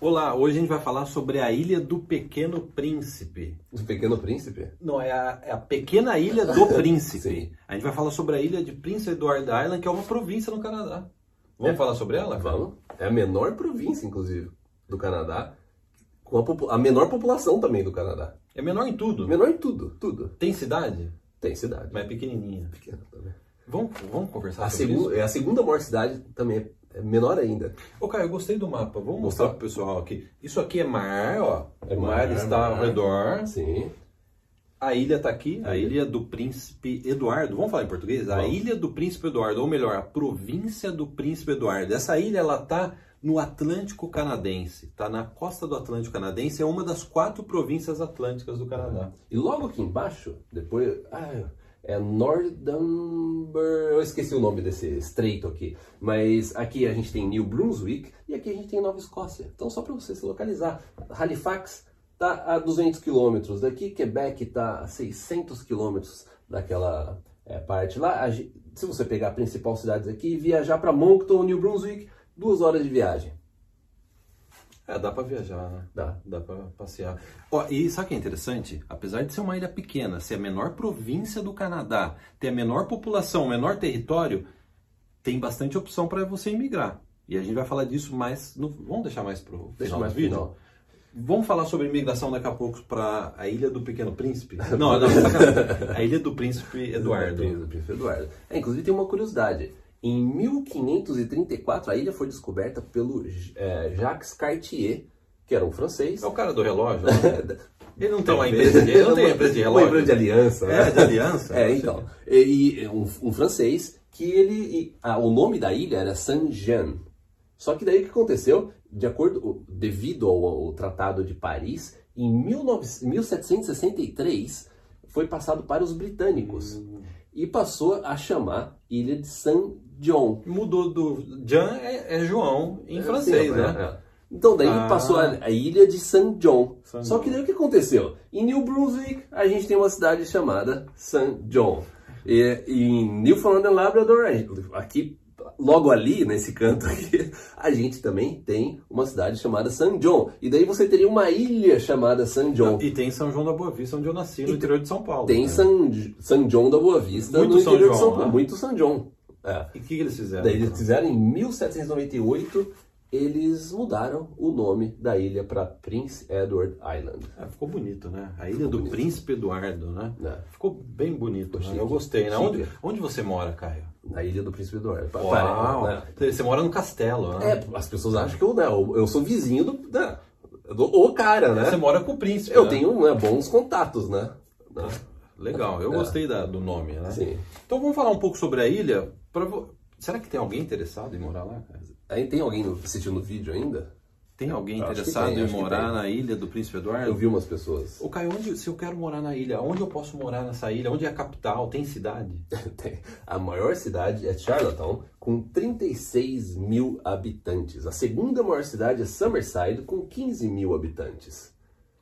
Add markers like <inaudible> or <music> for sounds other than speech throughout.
Olá, hoje a gente vai falar sobre a Ilha do Pequeno Príncipe. Do Pequeno Príncipe? Não, é a, é a Pequena Ilha do <laughs> Príncipe. Sim. A gente vai falar sobre a ilha de Prince Edward Island, que é uma província no Canadá. Vamos É. falar sobre ela? cara? Vamos. É a menor província, inclusive, do Canadá. Com a, a menor população também do Canadá. É menor em tudo. Menor em tudo, tudo. Tem cidade, Tem cidade. mas é pequenininha. Pequena também. Vamos, vamos conversar A, sobre isso? é a segunda maior cidade também é menor ainda. Ô, Caio, eu gostei do mapa. Vamos mostrar Gostou? pro pessoal aqui. Isso aqui é mar, ó. É o mar, mar, está ao mar. redor. Sim. A ilha está aqui, a A ilha do Príncipe Eduardo. Vamos falar em português? A Vamos. ilha do Príncipe Eduardo, ou melhor, a província do Príncipe Eduardo. Essa ilha ela tá no Atlântico Canadense, tá na costa do Atlântico Canadense, é uma das quatro províncias atlânticas do Canadá. E logo aqui embaixo, depois. Ah, é Northumber. Eu esqueci o nome desse estreito aqui. Mas aqui a gente tem New Brunswick e aqui a gente tem Nova Escócia. Então, só para você se localizar, Halifax está a 200 quilômetros daqui, Quebec está a 600 quilômetros daquela é, parte lá. A se você pegar a principal cidades aqui e viajar para Moncton, New Brunswick, duas horas de viagem. É, dá pra viajar, né? Dá. Dá pra passear. Ó, e sabe o que é interessante? Apesar de ser uma ilha pequena, ser a menor província do Canadá, ter a menor população, o menor território, tem bastante opção para você imigrar. E a gente vai falar disso mais. No... Vamos deixar mais pro Deixa final mais do vídeo? final. Vamos falar sobre imigração daqui a pouco para a Ilha do Pequeno Príncipe? <laughs> Não, não, a Ilha do Príncipe Eduardo. <laughs> Do Príncipe Eduardo. É, inclusive tem uma curiosidade. Em 1534 a ilha foi descoberta pelo é, Jacques Cartier, que era um francês. É o cara do relógio? né? <laughs> Ele não tem uma empresa de, não tem empresa de relógio? Uma empresa de aliança. né? É, de aliança? É, então. E, e um, um francês que ele. e, ah, o nome da ilha era Saint-Jean. Só que daí o que aconteceu? De acordo, devido ao, ao Tratado de Paris, em 19, 1763 foi passado para os britânicos e passou a chamar Ilha de Saint John. Mudou do. Jean é, é João em francês, Sim, né? é, é. Então daí Ah. passou a, a ilha de St. John. Só que daí o que aconteceu? Em New Brunswick a gente tem uma cidade chamada St. John. E, e em Newfoundland and Labrador, aqui logo ali nesse canto aqui, a gente também tem uma cidade chamada St. John. E daí você teria uma ilha chamada St. John. E tem São João da Boa Vista, onde eu nasci, no interior de São Paulo. Tem né? St. St. John da Boa Vista Muito no São interior de João, São Paulo. né? Muito St. John. É. E o que, que eles fizeram? Daí eles fizeram em 1798, eles mudaram o nome da ilha para Prince Edward Island. Ah, ficou bonito, né? A Ilha Ficou do bonito. Príncipe Eduardo, né? né? Ficou bem bonito, né? Eu gostei, né? Onde, onde você mora, Caio? Na ilha do Príncipe Eduardo. Uau! né? Você mora no castelo, né? É, as pessoas acham que eu, né, eu, sou vizinho do, né, do o cara, né? Você mora com o príncipe. Eu né? tenho né, bons contatos, né? Legal, eu É. gostei da- do nome, né? Sim. Então vamos falar um pouco sobre a ilha. Pra Será que tem alguém interessado em morar lá? Aí tem alguém assistindo o vídeo ainda? Tem alguém interessado tem, em morar na ilha do Príncipe Eduardo? Eu vi umas pessoas. Ô Caio, onde, se eu quero morar na ilha, onde eu posso morar nessa ilha? Onde é a capital? Tem cidade? <laughs> Tem. A maior cidade é Charlottetown, com 36 mil habitantes. A segunda maior cidade é Summerside, com 15 mil habitantes.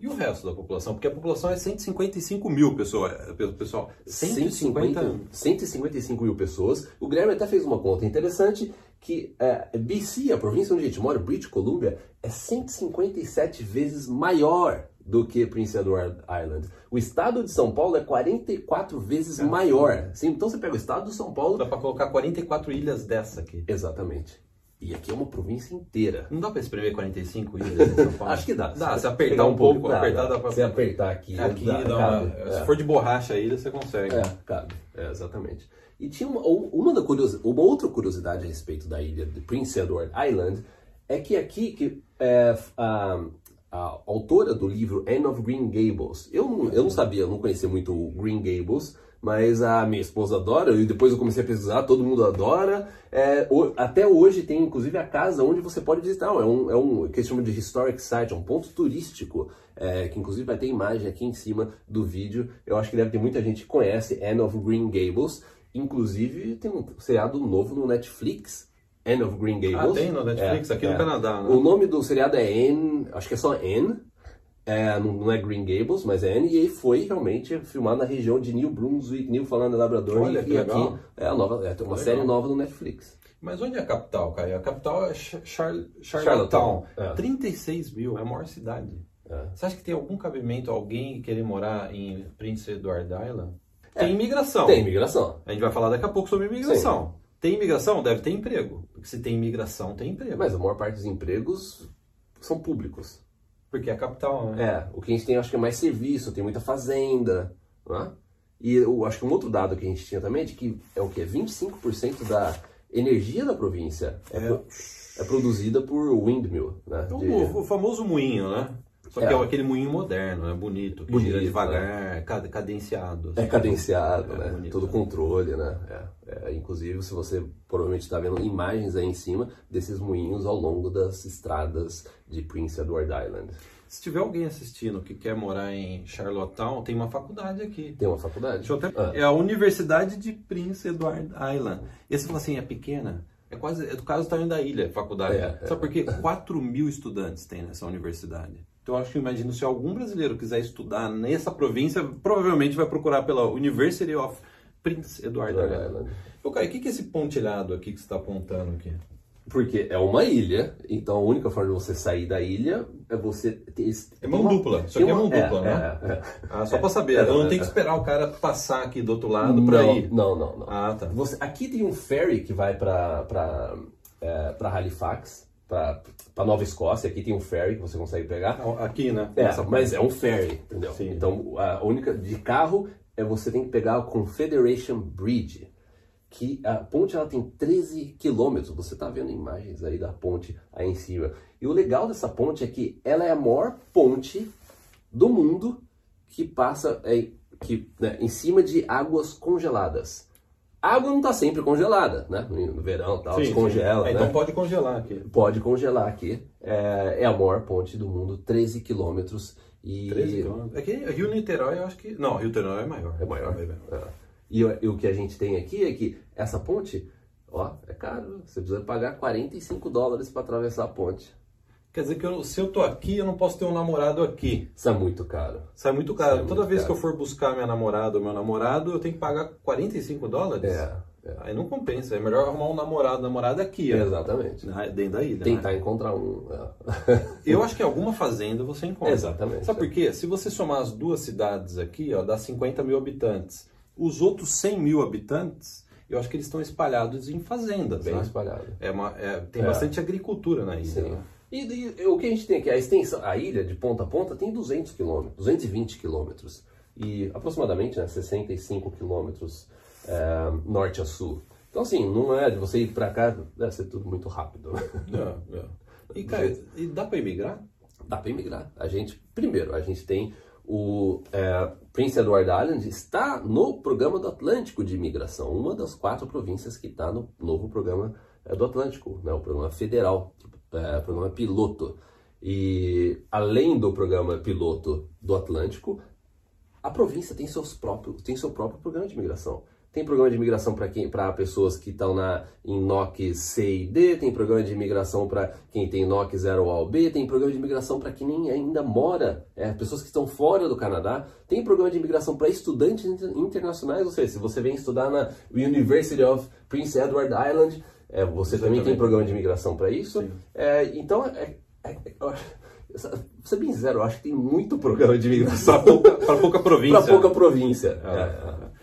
E o resto da população? Porque a população é 155 mil pessoas. Pessoal, 150... 150, 155 mil pessoas. O Guilherme até fez uma conta interessante que é, BC, a província onde a gente mora, British Columbia, é 157 vezes maior do que Prince Edward Island. O estado de São Paulo é 44 vezes maior. Sim, então você pega o estado de São Paulo. Dá pra colocar 44 ilhas dessa aqui. Exatamente. E aqui é uma província inteira. Não dá pra espremer 45 ilhas em São <laughs> Paulo? Acho que dá. Dá, se Pegar apertar um pouco, dá, apertar dá. dá pra... Se apertar aqui, Aqui dá, dá uma... É. Se for de borracha a ilha, você consegue. É, cabe. É, exatamente. E tinha uma, uma, da uma outra curiosidade a respeito da ilha de Prince Edward Island é que aqui que é, a, a autora do livro Anne of Green Gables, eu não, eu não sabia, eu não conhecia muito o Green Gables, mas a minha esposa adora, e depois eu comecei a pesquisar, todo mundo adora. É, o- até hoje tem inclusive a casa onde você pode visitar, é um, é um que eles chamam de historic site, é um ponto turístico, é, que inclusive vai ter imagem aqui em cima do vídeo. Eu acho que deve ter muita gente que conhece Anne of Green Gables. Inclusive tem um seriado novo no Netflix, Anne of Green Gables. Ah, tem no Netflix, É, aqui é. no Canadá, né? O nome do seriado é Anne, acho que é só Anne, é, não, é Green Gables, mas é e aí foi realmente filmado na região de New Brunswick, Newfoundland e Labrador. Olha, e aqui é a nova, é uma Legal. série nova no Netflix. Mas onde é a capital, Caio? A capital é Char Char Charlottetown, é. 36 mil, é a maior cidade. É. Você acha que tem algum cabimento alguém querer morar em Prince Edward Island? É. Tem imigração. Tem imigração. A gente vai falar daqui a pouco sobre imigração. Tem imigração? Deve ter emprego. Porque se tem imigração, tem emprego. Mas a maior parte dos empregos são públicos. Porque é a capital, né? É, o que a gente tem acho que é mais serviço, tem muita fazenda, né? E eu acho que um outro dado que a gente tinha também é de que é o que? 25% da energia da província é, pro- é produzida por windmill, né? É o, De- o famoso moinho, né? Só que É. é aquele moinho moderno, né? Bonito, que Bonito, gira devagar, cad- cadenciado. É cadenciado, É né? bonito, Todo né? controle, né? É, é, inclusive, se você provavelmente está vendo imagens aí em cima desses moinhos ao longo das estradas de Prince Edward Island. Se tiver alguém assistindo que quer morar em Charlottetown, tem uma faculdade aqui. Tem uma faculdade? Até... Ah. É a Universidade de Prince Edward Island. E você fala assim, é pequena? É quase é do caso do tamanho da ilha, faculdade. É, é. Sabe por quê? 4 mil estudantes tem nessa universidade. Então eu acho que imagino se algum brasileiro quiser estudar nessa província, provavelmente vai procurar pela University of Prince Edward Island. Caio, o que é esse pontilhado aqui que você está apontando aqui? Porque é uma ilha, então a única forma de você sair da ilha é você ter. É mão uma- dupla, isso aqui é mão dupla, né? é, é. Ah, só pra saber. É, eu não é, tenho que é. esperar o cara passar aqui do outro lado pra não, ir. não, não, não. Ah, tá. Você, aqui tem um ferry que vai para para é, para Halifax, para Nova Escócia. Aqui tem um ferry que você consegue pegar. Aqui, né? É, mas é um ferry, entendeu? Sim. Então a única de carro é você tem que pegar o Confederation Bridge, que a ponte ela tem 13 quilômetros. Você tá vendo imagens aí da ponte aí em cima. E o legal dessa ponte é que ela é a maior ponte do mundo que passa é, que, né, em cima de águas congeladas. A água não está sempre congelada, né? No verão tal, Sim, descongela, sim. É, né? Então pode congelar aqui. Pode congelar aqui. É, é a maior ponte do mundo, 13 quilômetros. E 13 quilômetros. É que Rio Niterói eu acho que. Não, Rio Niterói é maior. É maior. É maior. É. E, o- e o que a gente tem aqui é que essa ponte, ó, é caro. Você precisa pagar 45 dólares para atravessar a ponte. Quer dizer que eu- se eu tô aqui, eu não posso ter um namorado aqui. Isso é muito caro. Sai muito caro. Sai Toda muito vez caro. que eu for buscar minha namorada ou meu namorado, eu tenho que pagar 45 dólares? É, é. Aí não compensa. É melhor arrumar um namorado, namorada aqui. Exatamente. Na- Dentro da ilha. Tentar né? encontrar um. é. <laughs> Eu acho que em alguma fazenda você encontra. Exatamente. Sabe por quê? Se você somar as duas cidades aqui, ó, dá 50 mil habitantes. Os outros 100 mil habitantes, eu acho que eles estão espalhados em fazendas. Bem né? espalhado. É uma, é- tem É. bastante agricultura na ilha. Sim. né? E, e o que a gente tem aqui, a extensão, a ilha de ponta a ponta tem 200 quilômetros, 220 quilômetros. E aproximadamente né, 65 quilômetros é, norte a sul. Então, assim, não é de você ir pra cá, deve ser tudo muito rápido. <laughs> É, é. E, cara, e dá pra emigrar? Dá para imigrar. A gente, primeiro, a gente tem o é, Prince Edward Island está no programa do Atlântico de imigração, uma das quatro províncias que está no novo programa é, do Atlântico, né, o programa federal, é, programa piloto. E além do programa piloto do Atlântico, a província tem seus próprios tem seu próprio programa de imigração. Tem programa de imigração para pessoas que estão em NOC C e D, tem programa de imigração para quem tem NOC 0 ao B, tem programa de imigração para quem nem ainda mora, é, pessoas que estão fora do Canadá, tem programa de imigração para estudantes inter- internacionais, ou seja, se você vem estudar na University of Prince Edward Island, é, você também tem programa de imigração para isso. É, então, é, é, ser bem sincero, eu acho que tem muito programa de imigração Pra pouca, <laughs> pouca província. Pra pouca província.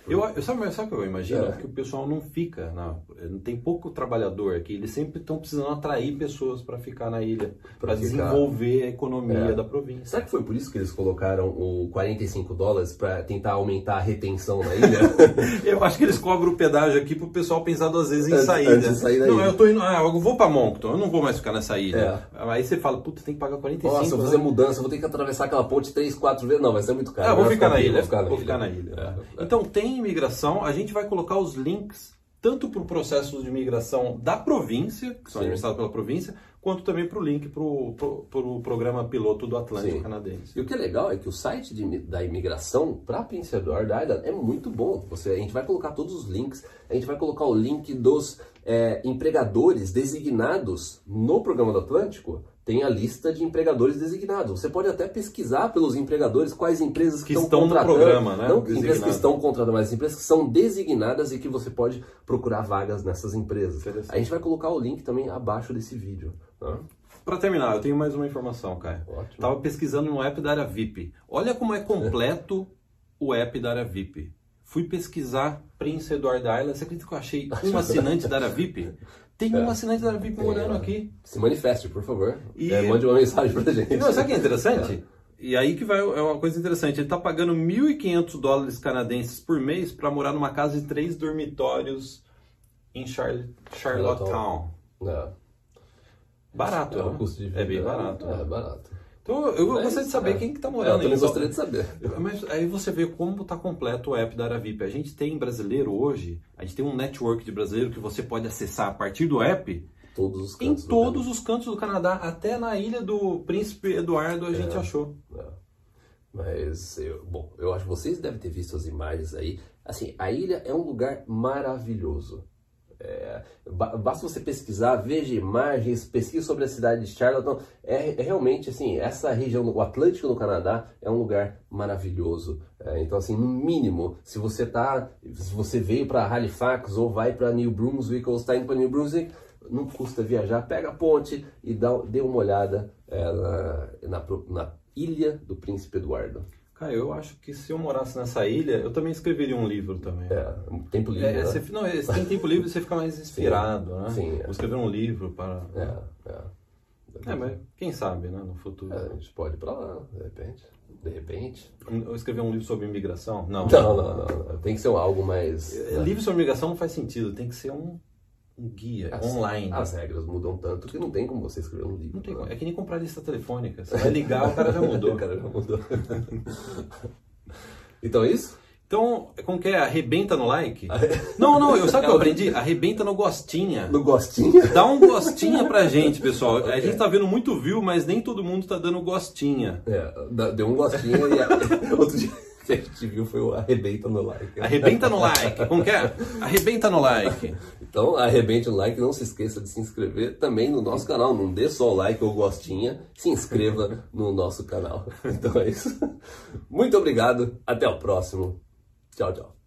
Eu, eu sabe, sabe o que eu imagino? É. Que o pessoal não fica, na, tem pouco trabalhador aqui, eles sempre estão precisando atrair pessoas para ficar na ilha, Pra para ficar. desenvolver a economia É. da província. Será que foi por isso que eles colocaram o 45 dólares pra tentar aumentar a retenção na ilha? <laughs> Eu acho que eles cobram o pedágio aqui pro pessoal pensar duas vezes em sair. antes né? de sair da não, ilha. eu tô indo, ah, eu vou para Moncton, eu não vou mais ficar nessa ilha. É. Aí você fala, puta, tem que pagar 45 Nossa, eu vou né? fazer mudança, eu vou ter que atravessar aquela ponte três, quatro vezes. Não, vai ser muito caro. Ah, vou Melhor ficar na ilha. Vou ficar na vou ilha. ficar na ilha. É. Então tem imigração, a gente vai colocar os links tanto para o processo de imigração da província, que são Sim. administrados pela província, quanto também para o link para o pro, pro programa piloto do Atlântico Sim. Canadense. E o que é legal é que o site de da imigração para Prince Edward Island é muito bom. Você, a gente vai colocar todos os links, a gente vai colocar o link dos é, empregadores designados no programa do Atlântico tem a lista de empregadores designados. Você pode até pesquisar pelos empregadores quais empresas que, que estão, no programa, né? Não empresas que estão contratando, mas empresas que são designadas e que você pode procurar vagas nessas empresas. A gente vai colocar o link também abaixo desse vídeo. Tá? Para terminar, eu tenho mais uma informação, Caio. Ótimo. Tava pesquisando no app da área VIP. Olha como é completo <laughs> o app da área VIP. Fui pesquisar Prince Edward Island. Você acredita que eu achei um assinante da área VIP? Tem um assinante da VIP morando é. aqui. Se manifeste, por favor. E... É, mande uma mensagem pra gente. Não, sabe o que é interessante? É. <laughs> E aí que vai é uma coisa interessante. Ele está pagando 1.500 dólares canadenses por mês para morar numa casa de três dormitórios em Charlotte, Charlottetown. É. Barato, é, né? custo de vida. É bem barato. É, é barato. Então eu Mas, gostaria de saber é. quem que tá morando Eu também gostaria de saber. Mas aí você vê como está completo o app da Aravip. A gente tem brasileiro hoje, a gente tem um network de brasileiro que você pode acessar a partir do app todos os cantos em todos os cantos do Canadá, até na ilha do Príncipe Eduardo a gente é, achou. É. Mas, eu, bom, eu acho que vocês devem ter visto as imagens aí. Assim, a ilha é um lugar maravilhoso. É, basta você pesquisar, veja imagens, pesquise sobre a cidade de Charlottetown. É, é, realmente assim, essa região, o Atlântico no Canadá, é um lugar maravilhoso. É, então, assim, no mínimo, se você tá, se você veio para Halifax ou vai para New Brunswick ou está indo para New Brunswick, não custa viajar, pega a ponte e dá, dê uma olhada é, na, na, na ilha do Príncipe Eduardo. Cara, eu acho que se eu morasse nessa ilha, eu também escreveria um livro também. É, tempo livre. É, né? você, não, se tem tempo livre, você fica mais <laughs> inspirado, sim, né? Sim. É. Vou escrever um livro para. É, é. É, mas quem sabe, né, no futuro. É, a gente pode ir pra lá, de repente. De repente. Eu escrever um livro sobre imigração? Não. Não, não, não. não. Tem que ser algo mais. Né? Livro sobre imigração não faz sentido, tem que ser um um guia as, online. As regras mudam tanto que não tem como você escrever um livro. Não tem? É que nem comprar lista telefônica. Você vai ligar, o cara já mudou. <laughs> o cara já mudou. <laughs> então é isso? Então, como que é? Arrebenta no like? Não, não, eu sabe o que eu aprendi? Arrebenta no gostinha. No gostinha? Dá um gostinha pra gente, pessoal. <laughs> A gente tá vendo muito view, mas nem todo mundo tá dando gostinha. É, deu um gostinha e outro dia que a gente viu foi o arrebenta no like. Arrebenta no like. Como que é? Arrebenta no like. Então, arrebente no like. Não se esqueça de se inscrever também no nosso canal. Não dê só o like ou gostinha. Se inscreva <laughs> no nosso canal. Então é isso. Muito obrigado. Até o próximo. Tchau, tchau.